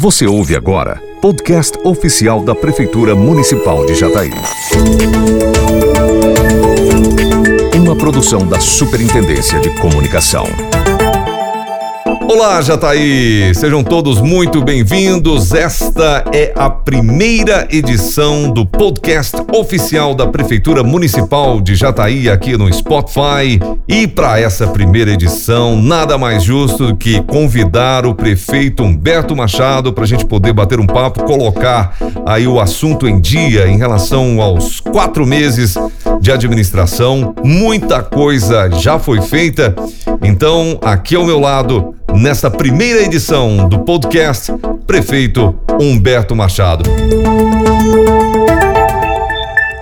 Você ouve agora podcast oficial da Prefeitura Municipal de Jataí. Uma produção da Superintendência de Comunicação. Olá, Jataí! Sejam todos muito bem-vindos. Esta é a primeira edição do podcast oficial da Prefeitura Municipal de Jataí aqui no Spotify. E para essa primeira edição, nada mais justo do que convidar o prefeito Humberto Machado para a gente poder bater um papo, colocar aí o assunto em dia em relação aos quatro meses de administração. Muita coisa já foi feita. Então, aqui ao meu lado, nesta primeira edição do podcast Prefeito Humberto Machado.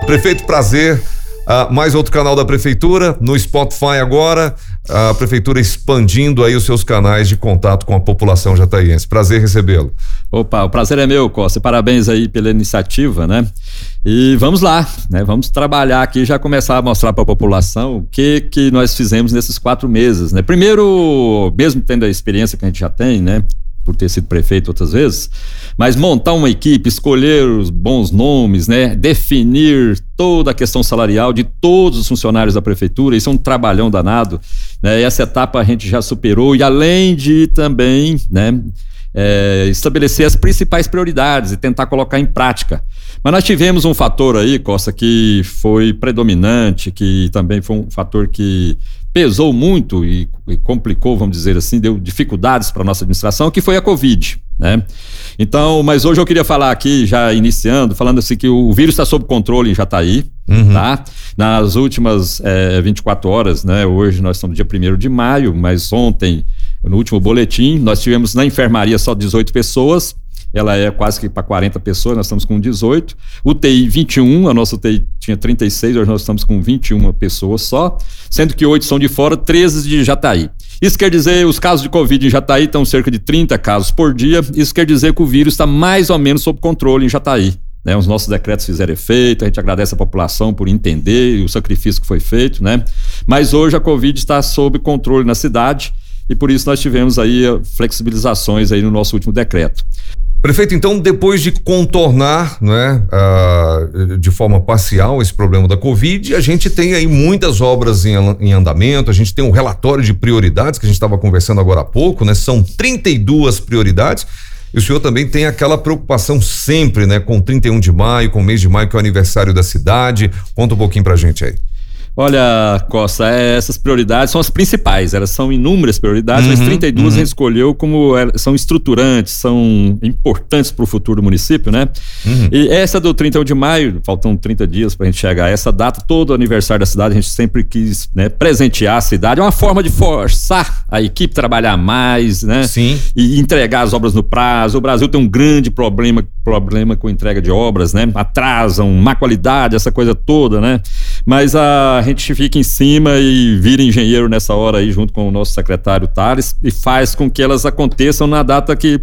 Prefeito, prazer. Uh, mais outro canal da Prefeitura, no Spotify agora, a Prefeitura expandindo aí os seus canais de contato com a população jataiense. Prazer recebê-lo. Opa, o prazer é meu, Costa. Parabéns aí pela iniciativa, né? E vamos lá, né? Vamos trabalhar aqui, já começar a mostrar para a população o que, que nós fizemos nesses quatro meses, né? Primeiro, mesmo tendo a experiência que a gente já tem, né? por ter sido prefeito outras vezes, mas montar uma equipe, escolher os bons nomes, né, definir toda a questão salarial de todos os funcionários da prefeitura, isso é um trabalhão danado, né, essa etapa a gente já superou e além de também, né, é, estabelecer as principais prioridades e tentar colocar em prática. Mas nós tivemos um fator aí, Costa, que foi predominante, que também foi um fator que pesou muito e, e complicou, vamos dizer assim, deu dificuldades para a nossa administração, que foi a Covid. Né? Então, mas hoje eu queria falar aqui, já iniciando, falando assim que o vírus está sob controle em Jataí, uhum. tá? Nas últimas é, eh, 24 horas, né? Hoje nós estamos no dia 1 de maio, mas ontem, no último boletim, nós tivemos na enfermaria só 18 pessoas, ela é quase que para 40 pessoas, nós estamos com 18. UTI 21, a nossa UTI tinha 36, hoje nós estamos com 21 pessoas só, sendo que 8 são de fora, 13 de Jataí. Isso quer dizer, os casos de Covid em Jataí estão cerca de 30 casos por dia, isso quer dizer que o vírus está mais ou menos sob controle em Jataí. Né, os nossos decretos fizeram efeito, a gente agradece a população por entender o sacrifício que foi feito, né? Mas hoje a Covid está sob controle na cidade e por isso nós tivemos aí flexibilizações aí no nosso último decreto. Prefeito, então, depois de contornar né, uh, de forma parcial esse problema da Covid, a gente tem aí muitas obras em, em andamento, a gente tem um relatório de prioridades que a gente estava conversando agora há pouco, né? São 32 prioridades. E o senhor também tem aquela preocupação sempre, né, com 31 de maio, com o mês de maio, que é o aniversário da cidade. Conta um pouquinho pra gente aí. Olha, Costa, é, essas prioridades são as principais, elas são inúmeras prioridades, uhum, mas 32 uhum. a gente escolheu como são estruturantes, são importantes para o futuro do município, né? Uhum. E essa do 31 de maio, faltam 30 dias para a gente chegar a essa data, todo aniversário da cidade, a gente sempre quis né, presentear a cidade, é uma forma de forçar a equipe a trabalhar mais, né? Sim. E entregar as obras no prazo. O Brasil tem um grande problema, problema com entrega de obras, né? Atrasam, má qualidade, essa coisa toda, né? Mas a gente fica em cima e vira engenheiro nessa hora aí, junto com o nosso secretário Tales, e faz com que elas aconteçam na data que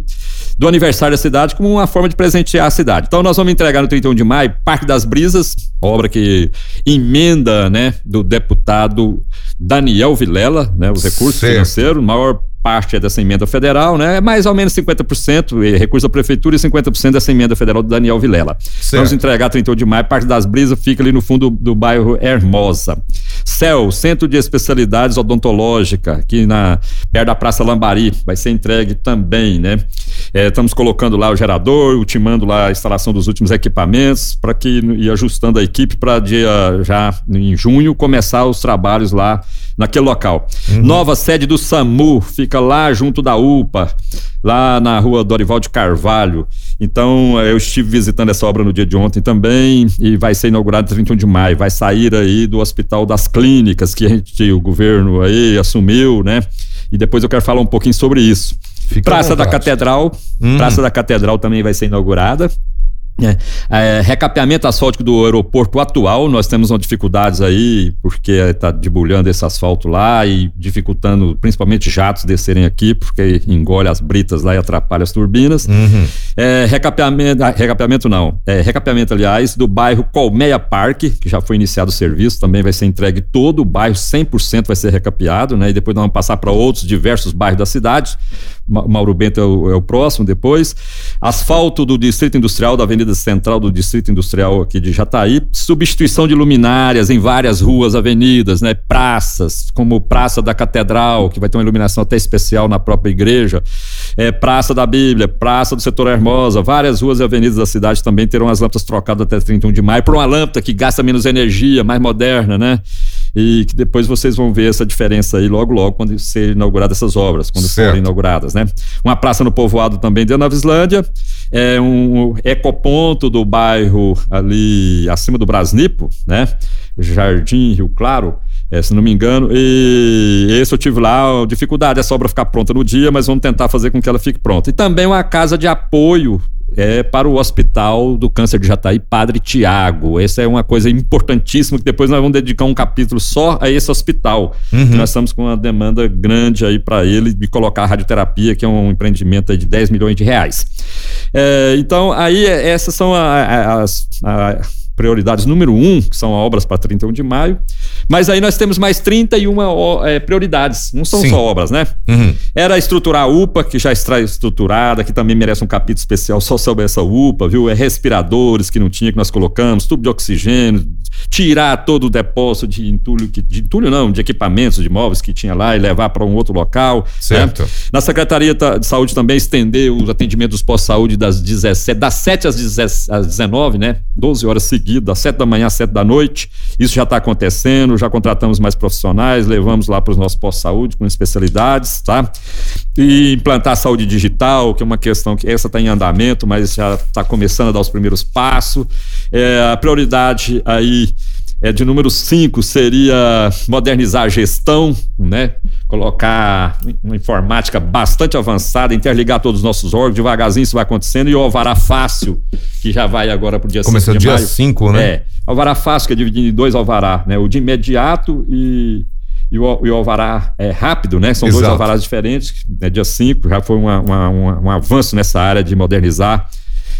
do aniversário da cidade, como uma forma de presentear a cidade. Então nós vamos entregar no 31 de maio Parque das Brisas, obra que emenda, né, do deputado Daniel Vilela, né, os recursos certo. financeiros, maior parte é dessa emenda federal, né? É mais ou menos 50% é recurso da prefeitura e 50% dessa emenda federal do Daniel Vilela. Certo. Vamos entregar 31 de maio, parte das brisas fica ali no fundo do bairro Hermosa. CEL, Centro de Especialidades Odontológica, aqui na perto da Praça Lambari, vai ser entregue também, né? É, estamos colocando lá o gerador, ultimando lá a instalação dos últimos equipamentos para que e ajustando a equipe para dia já em junho começar os trabalhos lá naquele local. Uhum. Nova sede do SAMU fica lá junto da UPA, lá na rua Dorival de Carvalho. Então, eu estive visitando essa obra no dia de ontem também e vai ser inaugurado 31 de maio. Vai sair aí do Hospital das Clínicas que a gente, o governo aí assumiu, né? E depois eu quero falar um pouquinho sobre isso. Fica Praça da Catedral, hum. Praça da Catedral também vai ser inaugurada. É, é, recapeamento asfáltico do aeroporto atual, nós temos uma dificuldades aí, porque está debulhando esse asfalto lá e dificultando principalmente jatos descerem aqui, porque engole as britas lá e atrapalha as turbinas. Uhum. É, recapeamento, ah, recapeamento não, é, recapeamento, aliás, do bairro Colmeia Parque, que já foi iniciado o serviço, também vai ser entregue todo o bairro, 100% vai ser recapeado, né? E depois nós vamos passar para outros diversos bairros da cidade Mauro Bento é o, é o, próximo depois. Asfalto do Distrito Industrial, da Avenida Central do Distrito Industrial aqui de Jataí. Substituição de luminárias em várias ruas, avenidas, né? Praças, como Praça da Catedral, que vai ter uma iluminação até especial na própria igreja. É, Praça da Bíblia, Praça do Setor Hermosa, várias ruas e avenidas da cidade também terão as lâmpadas trocadas até 31 de maio por uma lâmpada que gasta menos energia, mais moderna, né? E que depois vocês vão ver essa diferença aí logo, logo, quando ser inauguradas essas obras, quando certo. forem inauguradas, né? Uma praça no povoado também de Nova Islândia, é um ecoponto do bairro ali acima do Brasnipo, né? Jardim Rio Claro, é, se não me engano, e esse eu tive lá, dificuldade essa obra ficar pronta no dia, mas vamos tentar fazer com que ela fique pronta. E também uma casa de apoio é para o Hospital do Câncer de Jataí Padre Tiago. Essa é uma coisa importantíssima que depois nós vamos dedicar um capítulo só a esse hospital. Uhum. Nós estamos com uma demanda grande aí para ele de colocar a radioterapia, que é um empreendimento de 10 milhões de reais. É, então, aí essas são as, as prioridades número um, que são obras para 31 de maio. Mas aí nós temos mais 31 é, prioridades, não são Sim. só obras, né? Uhum. Era estruturar a UPA, que já está estruturada, que também merece um capítulo especial só sobre essa UPA, viu? É respiradores que não tinha, que nós colocamos, tubo de oxigênio, tirar todo o depósito de entulho, de entulho não, de equipamentos, de móveis que tinha lá e levar para um outro local. Né? Certo. Né? Na Secretaria de Saúde também estender os atendimentos pós-saúde das 17, das 7 às 19, né? 12 horas seguidas, das 7 da manhã às 7 da noite. Isso já está acontecendo, já contratamos mais profissionais, levamos lá para os nossos pós-saúde com especialidades, tá? E implantar a saúde digital, que é uma questão que essa está em andamento, mas já está começando a dar os primeiros passos. É, a prioridade aí é, de número 5 seria modernizar a gestão, né? Colocar uma informática bastante avançada, interligar todos os nossos órgãos, devagarzinho isso vai acontecendo, e o Alvará Fácil, que já vai agora para o dia 5 Começou dia 5, né? É, Alvará Fácil, que é dividido em dois Alvará, né? o de imediato e, e, o, e o Alvará é rápido, né? São Exato. dois Alvarás diferentes, né? dia 5 já foi uma, uma, uma, um avanço nessa área de modernizar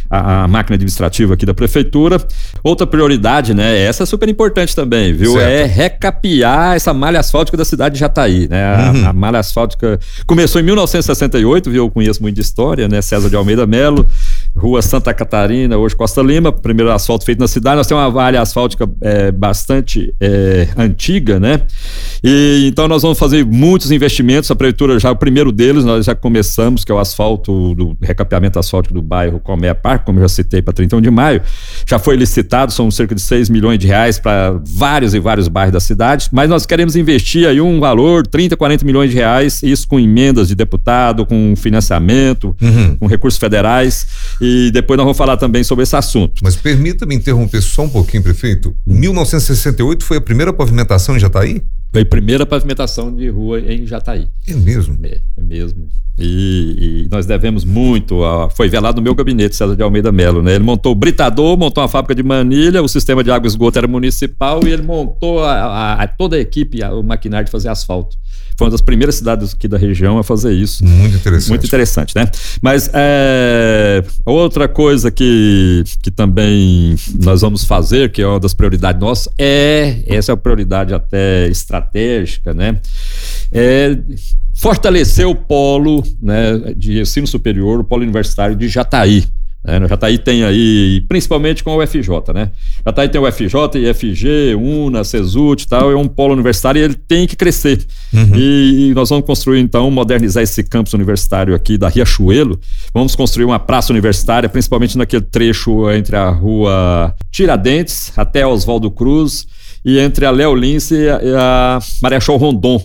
a, a, máquina administrativa aqui da prefeitura. Outra prioridade, né? Essa é super importante também, viu? Certo. É recapear essa malha asfáltica da cidade de Jataí, né? A, uhum. a, malha asfáltica começou em 1968, viu? Eu conheço muito de história, né? César de Almeida Melo, Rua Santa Catarina, hoje Costa Lima, primeiro asfalto feito na cidade. Nós temos uma malha asfáltica é, bastante é, antiga, né? E então nós vamos fazer muitos investimentos. A prefeitura já o primeiro deles nós já começamos, que é o asfalto do recapeamento asfáltico do bairro Comé Parque como eu já citei, para 31 de maio, já foi licitado, são cerca de 6 milhões de reais para vários e vários bairros da cidade, mas nós queremos investir aí um valor, 30, 40 milhões de reais, isso com emendas de deputado, com financiamento, uhum. com recursos federais, e depois nós vamos falar também sobre esse assunto. Mas permita-me interromper só um pouquinho, prefeito. Em 1968 foi a primeira pavimentação em Jataí? Foi a primeira pavimentação de rua em Jataí. É mesmo? É, é mesmo. E, e, nós devemos muito. A, foi velado no meu gabinete, César de Almeida Melo. Né? Ele montou o britador, montou uma fábrica de manilha, o sistema de água e esgoto era municipal e ele montou a, a, a toda a equipe, o maquinário de fazer asfalto. Foi uma das primeiras cidades aqui da região a fazer isso. Muito interessante. Muito interessante, né? Mas é, outra coisa que, que também nós vamos fazer, que é uma das prioridades nossas, é essa é a prioridade até estratégica, né? É fortalecer o polo né, de ensino superior, o polo universitário de Jataí. Né? No Jataí tem aí, principalmente com o UFJ, né? Jataí tem o UFJ, IFG, UNA, CESUT e tal, é um polo universitário e ele tem que crescer. Uhum. E, e, nós vamos construir, então, modernizar esse campus universitário aqui da Riachuelo. Vamos construir uma praça universitária, principalmente naquele trecho entre a rua Tiradentes até Oswaldo Cruz e entre a Léo Lince e a, a Marechal Rondon.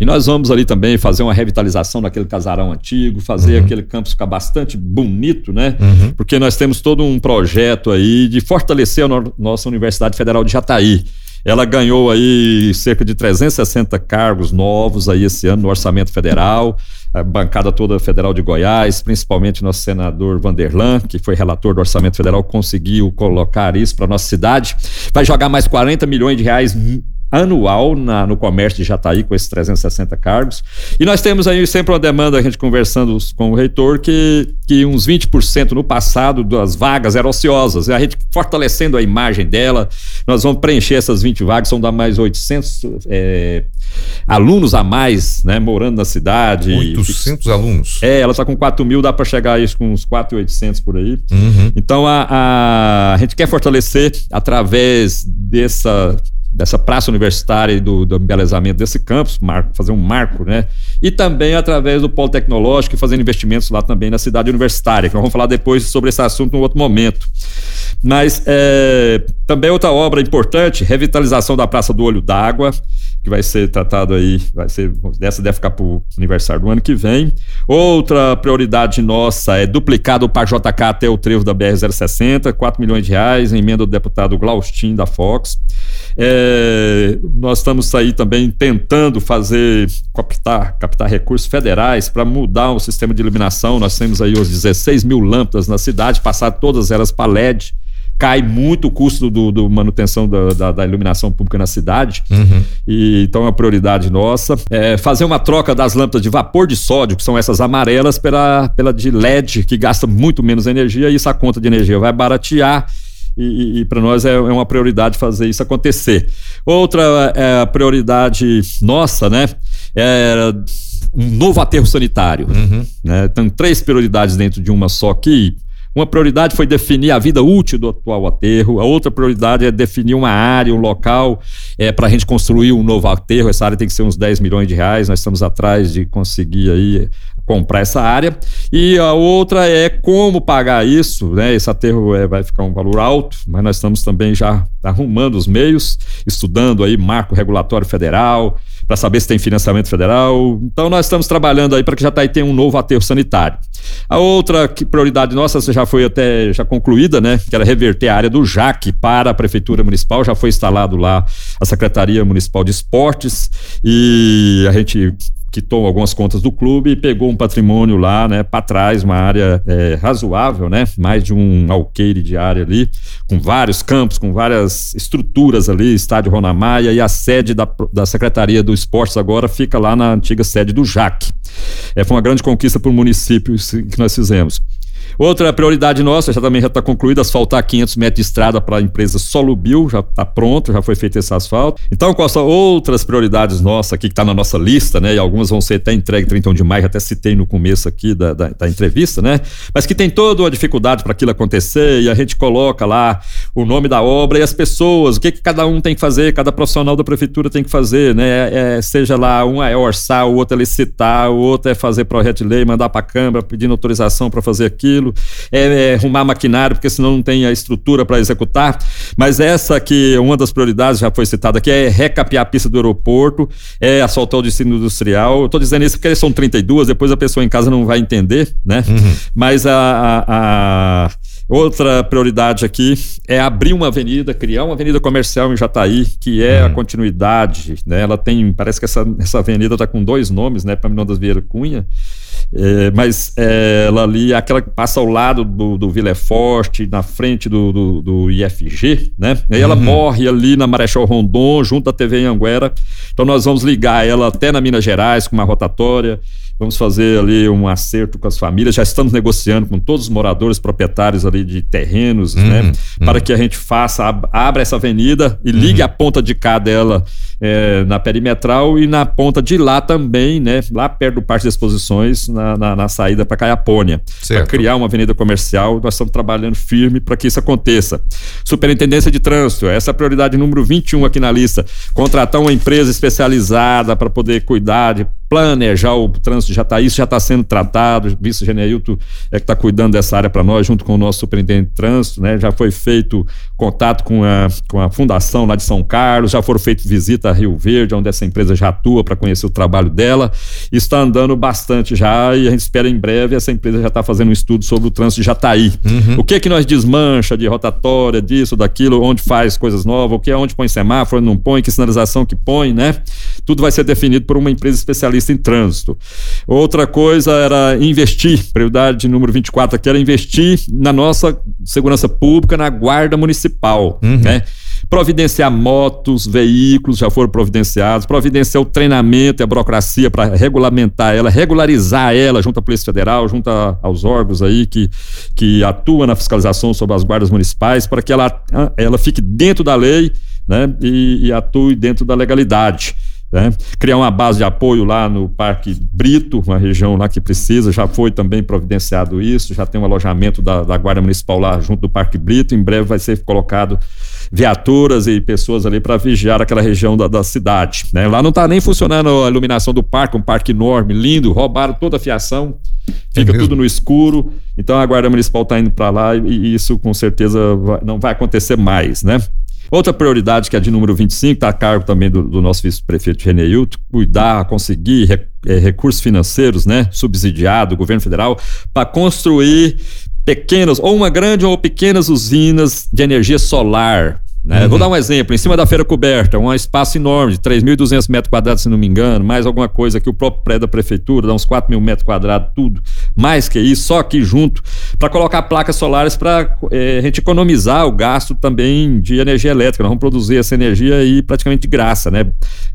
E nós vamos ali também fazer uma revitalização daquele casarão antigo, fazer uhum. aquele campus ficar bastante bonito, né? Uhum. Porque nós temos todo um projeto aí de fortalecer a no nossa Universidade Federal de Jataí. Ela ganhou aí cerca de 360 cargos novos aí esse ano no orçamento federal, a bancada toda federal de Goiás, principalmente nosso senador Vanderlan, que foi relator do orçamento federal, conseguiu colocar isso para nossa cidade. Vai jogar mais 40 milhões de reais anual na, no comércio de Jataí, com esses 360 cargos. E nós temos aí sempre uma demanda, a gente conversando com o reitor, que, que uns 20% no passado das vagas eram ociosas. E a gente fortalecendo a imagem dela, nós vamos preencher essas 20 vagas, são dar mais 800 é, alunos a mais, né, morando na cidade. 800 e, alunos? É, ela está com 4 mil, dá para chegar a isso com uns 4.800 por aí. Uhum. Então a, a, a gente quer fortalecer através dessa dessa praça universitária e do, do embelezamento desse campus, marco, fazer um marco, né? E também através do polo tecnológico e fazendo investimentos lá também na cidade universitária, que nós vamos falar depois sobre esse assunto em outro momento. Mas é, também outra obra importante, revitalização da Praça do Olho d'Água, que vai ser tratado aí, vai ser, dessa deve ficar para o aniversário do ano que vem. Outra prioridade nossa é duplicar do Parque JK até o trevo da BR-060, 4 milhões de reais, emenda do deputado Glaustin da Fox. É, nós estamos aí também tentando fazer, captar, captar recursos federais para mudar o sistema de iluminação. Nós temos aí os 16 mil lâmpadas na cidade, passar todas elas para LED cai muito o custo do, do manutenção da, da, da, iluminação pública na cidade. Uhum. E, então é uma prioridade nossa. É fazer uma troca das lâmpadas de vapor de sódio, que são essas amarelas, pela, pela de LED, que gasta muito menos energia, e essa conta de energia vai baratear. E, e, para nós é, é, uma prioridade fazer isso acontecer. Outra é, prioridade nossa, né? É um novo aterro sanitário. Uhum. Né? Tem três prioridades dentro de uma só aqui. Uma prioridade foi definir a vida útil do atual aterro, a outra prioridade é definir uma área, um local é, para a gente construir um novo aterro. Essa área tem que ser uns 10 milhões de reais, nós estamos atrás de conseguir aí comprar essa área. E a outra é como pagar isso, né? Esse aterro é, vai ficar um valor alto, mas nós estamos também já arrumando os meios, estudando aí marco regulatório federal, para saber se tem financiamento federal. Então nós estamos trabalhando aí para que Jataí tenha um novo aterro sanitário. A outra prioridade nossa já foi até já concluída, né? Que era reverter a área do JAC para a Prefeitura Municipal. Já foi instalado lá a Secretaria Municipal de Esportes e a gente quitou algumas contas do clube e pegou um patrimônio lá, né, para trás, uma área é, razoável, né, mais de um alqueire de área ali, com vários campos, com várias estruturas ali, estádio Ronamaia e a sede da, da Secretaria do Esportes agora fica lá na antiga sede do JAC. É, foi uma grande conquista para o município que nós fizemos. Outra prioridade nossa, já também já está concluída, asfaltar 500 metros de estrada para a empresa Solubil, já está pronto, já foi feito esse asfalto. Então, são outras prioridades nossas aqui que está na nossa lista, né? E algumas vão ser até entregue 31 de maio, até citei no começo aqui da, da, da entrevista, né? Mas que tem toda uma dificuldade para aquilo acontecer e a gente coloca lá o nome da obra e as pessoas, o que, que cada um tem que fazer, cada profissional da prefeitura tem que fazer, né? É, seja lá, um é orçar, o outro é licitar, o outro é fazer projeto de lei, mandar para a Câmara pedindo autorização para fazer aquilo, é, é, arrumar maquinário, porque senão não tem a estrutura para executar. Mas essa que uma das prioridades já foi citada aqui é recapear a pista do aeroporto, é asfaltar o destino industrial. Eu estou dizendo isso porque são 32, depois a pessoa em casa não vai entender, né? Uhum. Mas a, a, a Outra prioridade aqui é abrir uma avenida, criar uma avenida comercial em Jataí, que é a uhum. continuidade. Né? Ela tem, parece que essa, essa avenida está com dois nomes, né? Paminão das Vieira Cunha. É, mas é, ela ali, aquela que passa ao lado do, do Vila Forte, na frente do, do, do IFG, né? Aí ela uhum. morre ali na Marechal Rondon, junto à TV Anguera. Então nós vamos ligar ela até na Minas Gerais com uma rotatória. Vamos fazer ali um acerto com as famílias. Já estamos negociando com todos os moradores, proprietários ali de terrenos, uhum, né? Uhum. Para que a gente faça, abra essa avenida e ligue uhum. a ponta de cá dela é, na perimetral e na ponta de lá também, né? Lá perto do Parque de Exposições, na, na, na saída para Caiapônia. Para criar uma avenida comercial, nós estamos trabalhando firme para que isso aconteça. Superintendência de Trânsito, essa é a prioridade número 21 aqui na lista. Contratar uma empresa especializada para poder cuidar de planejar o trânsito já está isso já está sendo tratado. O vice Geneilton é que está cuidando dessa área para nós, junto com o nosso superintendente de trânsito, né? Já foi feito contato com a, com a fundação lá de São Carlos, já foram feitas visitas a Rio Verde, onde essa empresa já atua para conhecer o trabalho dela. Está andando bastante já e a gente espera em breve essa empresa já está fazendo um estudo sobre o trânsito de Jataí. Uhum. O que que nós desmancha de rotatória, disso, daquilo, onde faz coisas novas, o que é onde põe semáforo, não põe, que sinalização que põe, né? Tudo vai ser definido por uma empresa especialista especialista em trânsito. Outra coisa era investir, prioridade número 24 aqui era investir na nossa segurança pública, na guarda municipal, uhum. né? providenciar motos, veículos já foram providenciados, providenciar o treinamento e a burocracia para regulamentar ela, regularizar ela junto à Polícia Federal, junto a, aos órgãos aí que, que atuam na fiscalização sobre as guardas municipais, para que ela, ela fique dentro da lei né, e, e atue dentro da legalidade. Né? Criar uma base de apoio lá no Parque Brito, uma região lá que precisa, já foi também providenciado isso, já tem um alojamento da, da Guarda Municipal lá junto do Parque Brito, em breve vai ser colocado viaturas e pessoas ali para vigiar aquela região da, da cidade. Né? Lá não está nem funcionando a iluminação do parque, um parque enorme, lindo, roubaram toda a fiação, fica é tudo no escuro. Então a Guarda Municipal está indo para lá e, e, isso com certeza vai, não vai acontecer mais, né? Outra prioridade, que é de número 25, está a cargo também do, do nosso vice-prefeito Reneilton, cuidar, conseguir é, recursos financeiros, né, subsidiado do governo federal, para construir pequenas, ou uma grande ou pequenas usinas de energia solar né? Uhum. Vou dar um exemplo: em cima da feira coberta, um espaço enorme, de 3.200 metros quadrados, se não me engano, mais alguma coisa que o próprio prédio da prefeitura, dá uns 4 mil metros quadrados, tudo. Mais que isso, só aqui junto, para colocar placas solares para é, eh, a gente economizar o gasto também de energia elétrica. Nós vamos produzir essa energia aí praticamente de graça, né?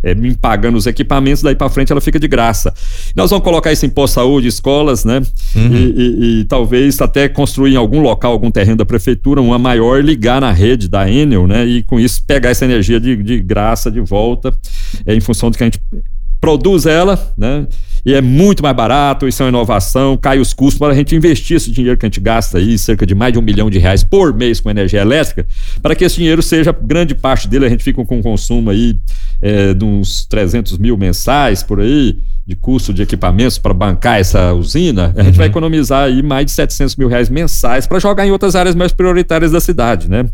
É, me pagando os equipamentos, daí para frente ela fica de graça. Nós vamos colocar isso em pós-saúde, escolas, né? Uhum. E, e, e, talvez até construir em algum local, algum terreno da prefeitura, uma maior ligar na rede da Enel, né? E com isso pegar essa energia de, de graça de volta, é, em função de que a gente produz ela, né? E é muito mais barato, isso é uma inovação, cai os custos para a gente investir esse dinheiro que a gente gasta aí, cerca de mais de um milhão de reais por mês com energia elétrica, para que esse dinheiro seja, grande parte dele, a gente fica com um consumo aí é, de uns 300 mil mensais por aí, de custo de equipamentos para bancar essa usina, a gente uhum. vai economizar aí mais de 700 mil reais mensais para jogar em outras áreas mais prioritárias da cidade, né?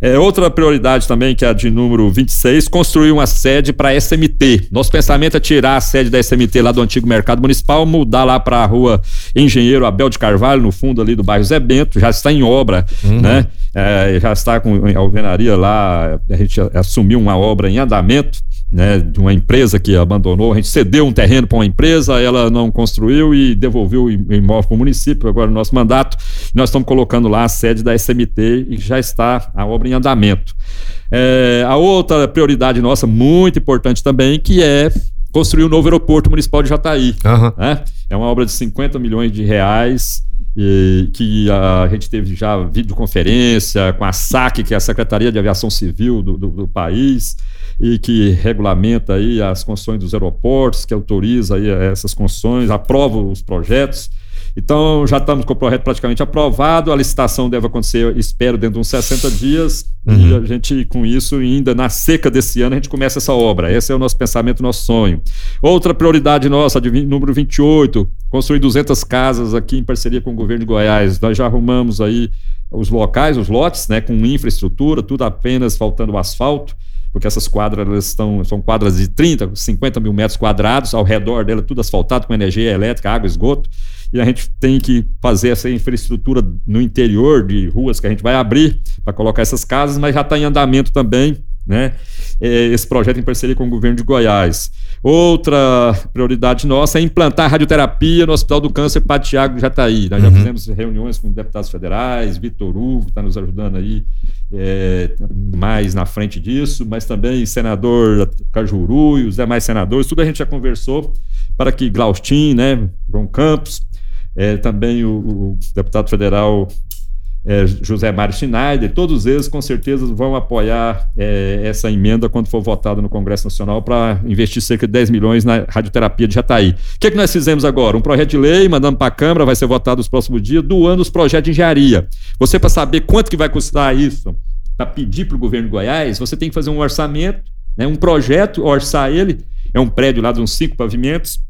É, outra prioridade também, que é a de número 26, construir uma sede para a SMT. Nosso pensamento é tirar a sede da SMT lá do antigo mercado municipal, mudar lá para a rua Engenheiro Abel de Carvalho, no fundo ali do bairro Zé Bento, já está em obra, uhum. né? É, já está com a alvenaria lá, a gente assumiu uma obra em andamento né, de uma empresa que abandonou. A gente cedeu um terreno para uma empresa, ela não construiu e devolveu o imóvel para o município, agora no nosso mandato. Nós estamos colocando lá a sede da SMT e já está a obra em andamento. É, a outra prioridade nossa, muito importante também, que é construir o um novo aeroporto municipal de Jataí. Uhum. Né? É uma obra de 50 milhões de reais. E, que a gente teve já videoconferência com a SAC, que é a Secretaria de Aviação Civil do, do, do país, e que regulamenta aí as construções dos aeroportos, que autoriza aí essas construções, aprova os projetos. Então, já estamos com o projeto praticamente aprovado, a licitação deve acontecer, espero, dentro de uns 60 dias, uhum. e a gente, com isso, ainda na seca desse ano, a gente começa essa obra. Esse é o nosso pensamento, nosso sonho. Outra prioridade nossa, de número 28, construir 200 casas aqui em parceria com o governo de Goiás. Nós já arrumamos aí os locais, os lotes, né, com infraestrutura, tudo apenas faltando asfalto porque essas quadras estão, são quadras de 30, 50 mil metros quadrados, ao redor dela tudo asfaltado com energia elétrica, água, esgoto, e a gente tem que fazer essa infraestrutura no interior de ruas que a gente vai abrir para colocar essas casas, mas já está em andamento também, né? É, esse projeto em parceria com o governo de Goiás. Outra prioridade nossa é implantar radioterapia no Hospital do Câncer Padre Tiago de Jataí. Nós uhum. já fizemos reuniões com deputados federais, Vitor Hugo, que está nos ajudando aí é, mais na frente disso, mas também senador Cajuru e os demais senadores, tudo a gente já conversou para que Glaustin, né, João Campos, é, também o, o, deputado federal é, José Mário Schneider, todos eles com certeza vão apoiar é, essa emenda quando for votada no Congresso Nacional para investir cerca de 10 milhões na radioterapia de Jataí. O que, é que nós fizemos agora? Um projeto de lei, mandamos para a Câmara, vai ser votado nos próximos dias, doando os projetos de engenharia. Você, para saber quanto que vai custar isso, para pedir para o governo de Goiás, você tem que fazer um orçamento, né, um projeto, orçar ele, é um prédio lá de uns cinco pavimentos,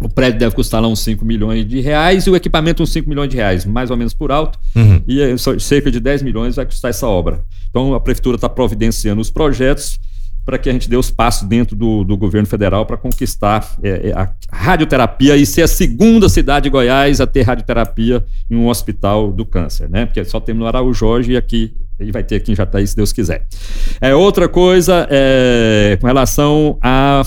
o prédio deve custar lá uns 5 milhões de reais e o equipamento uns 5 milhões de reais, mais ou menos por alto. Uhum. E é cerca de 10 milhões vai custar essa obra. Então a prefeitura está providenciando os projetos para que a gente dê os passos dentro do, do governo federal para conquistar é, é, a radioterapia e ser a segunda cidade de Goiás a ter radioterapia em um hospital do câncer, né? Porque só temos no Araújo Jorge e aqui e vai ter aqui em Jataí, se Deus quiser. É, outra coisa é, com relação a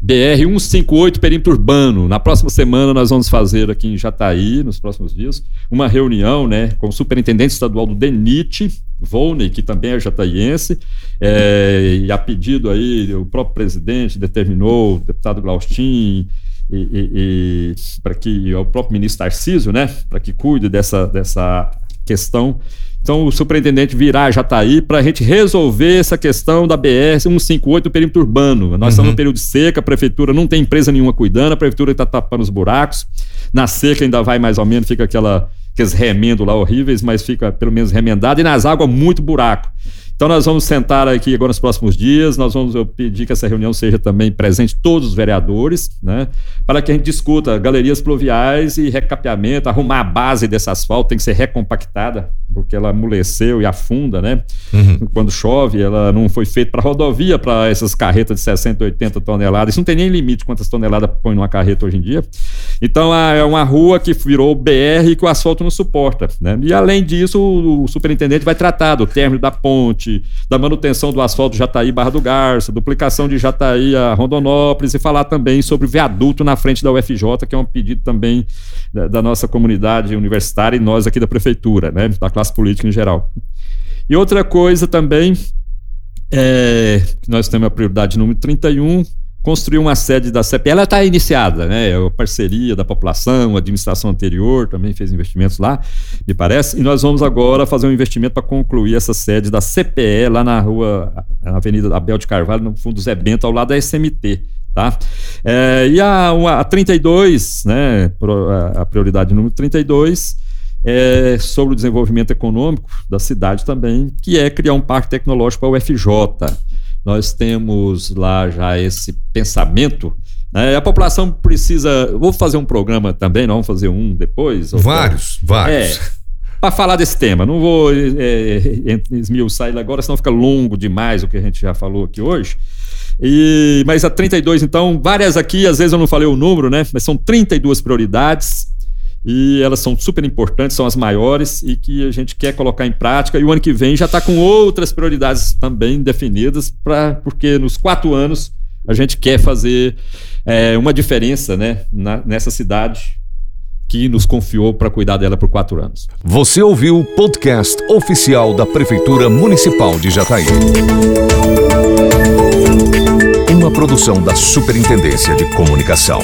BR 158 perímetro urbano. Na próxima semana nós vamos fazer aqui em Jataí, nos próximos dias, uma reunião, né, com o superintendente estadual do DENIT, Volney, que também é jataiense, é, e a pedido aí, o próprio presidente determinou, o deputado Glaustin, e, e, e para que o próprio ministro Tarcísio, né, para que cuide dessa, dessa questão. Então o superintendente virá Jataí para a gente resolver essa questão da BR 158 do perímetro urbano. Nós uhum. estamos no período de seca, a prefeitura não tem empresa nenhuma cuidando, a prefeitura está tapando os buracos. Na seca ainda vai mais ou menos, fica aquela, aqueles remendos lá horríveis, mas fica pelo menos remendado, e nas águas muito buraco. Então nós vamos sentar aqui agora nos próximos dias, nós vamos eu pedir que essa reunião seja também presente todos os vereadores, né, para que a gente discuta galerias pluviais e recapeamento, arrumar a base desse asfalto, tem que ser recompactada, porque ela amoleceu e afunda, né? Uhum. Quando chove, ela não foi feita para rodovia, para essas carretas de 60, 80 toneladas. Isso não tem nem limite quantas toneladas põe numa carreta hoje em dia. Então é uma rua que virou BR e que o asfalto não suporta, né? E além disso, o superintendente vai tratar do término da ponte, da manutenção do asfalto Jataí Barra do Garça, duplicação de Jataí a Rondonópolis e falar também sobre viaduto na frente da UFJ, que é um pedido também da, da nossa comunidade universitária e nós aqui da prefeitura, né, da classe política em geral. E outra coisa também, é, nós temos a prioridade número 31, construiu uma sede da CEP. Ela está iniciada, né? É a parceria da população, a administração anterior também fez investimentos lá, me parece. E nós vamos agora fazer um investimento para concluir essa sede da CPE lá na rua, na Avenida Abel de Carvalho, no fundo do Zé Bento, ao lado da SMT. Tá? É, e a, a 32, né, a prioridade número 32, é sobre o desenvolvimento econômico da cidade também, que é criar um parque tecnológico para o UFJ. Nós temos lá já esse pensamento. Né? A população precisa. Vou fazer um programa também, não vamos fazer um depois? Vários, vários. É, para falar desse tema. Não vou é, é, esmiuçar ele agora, senão fica longo demais o que a gente já falou aqui hoje. E, mas a 32, então, várias aqui, às vezes eu não falei o número, né? Mas são 32 prioridades e elas são super importantes, são as maiores e que a gente quer colocar em prática. E o ano que vem já está com outras prioridades também definidas, pra, porque nos quatro anos a gente quer fazer é, uma diferença né, na, nessa cidade que nos confiou para cuidar dela por quatro anos. Você ouviu o podcast oficial da Prefeitura Municipal de Jataí. Uma produção da Superintendência de Comunicação.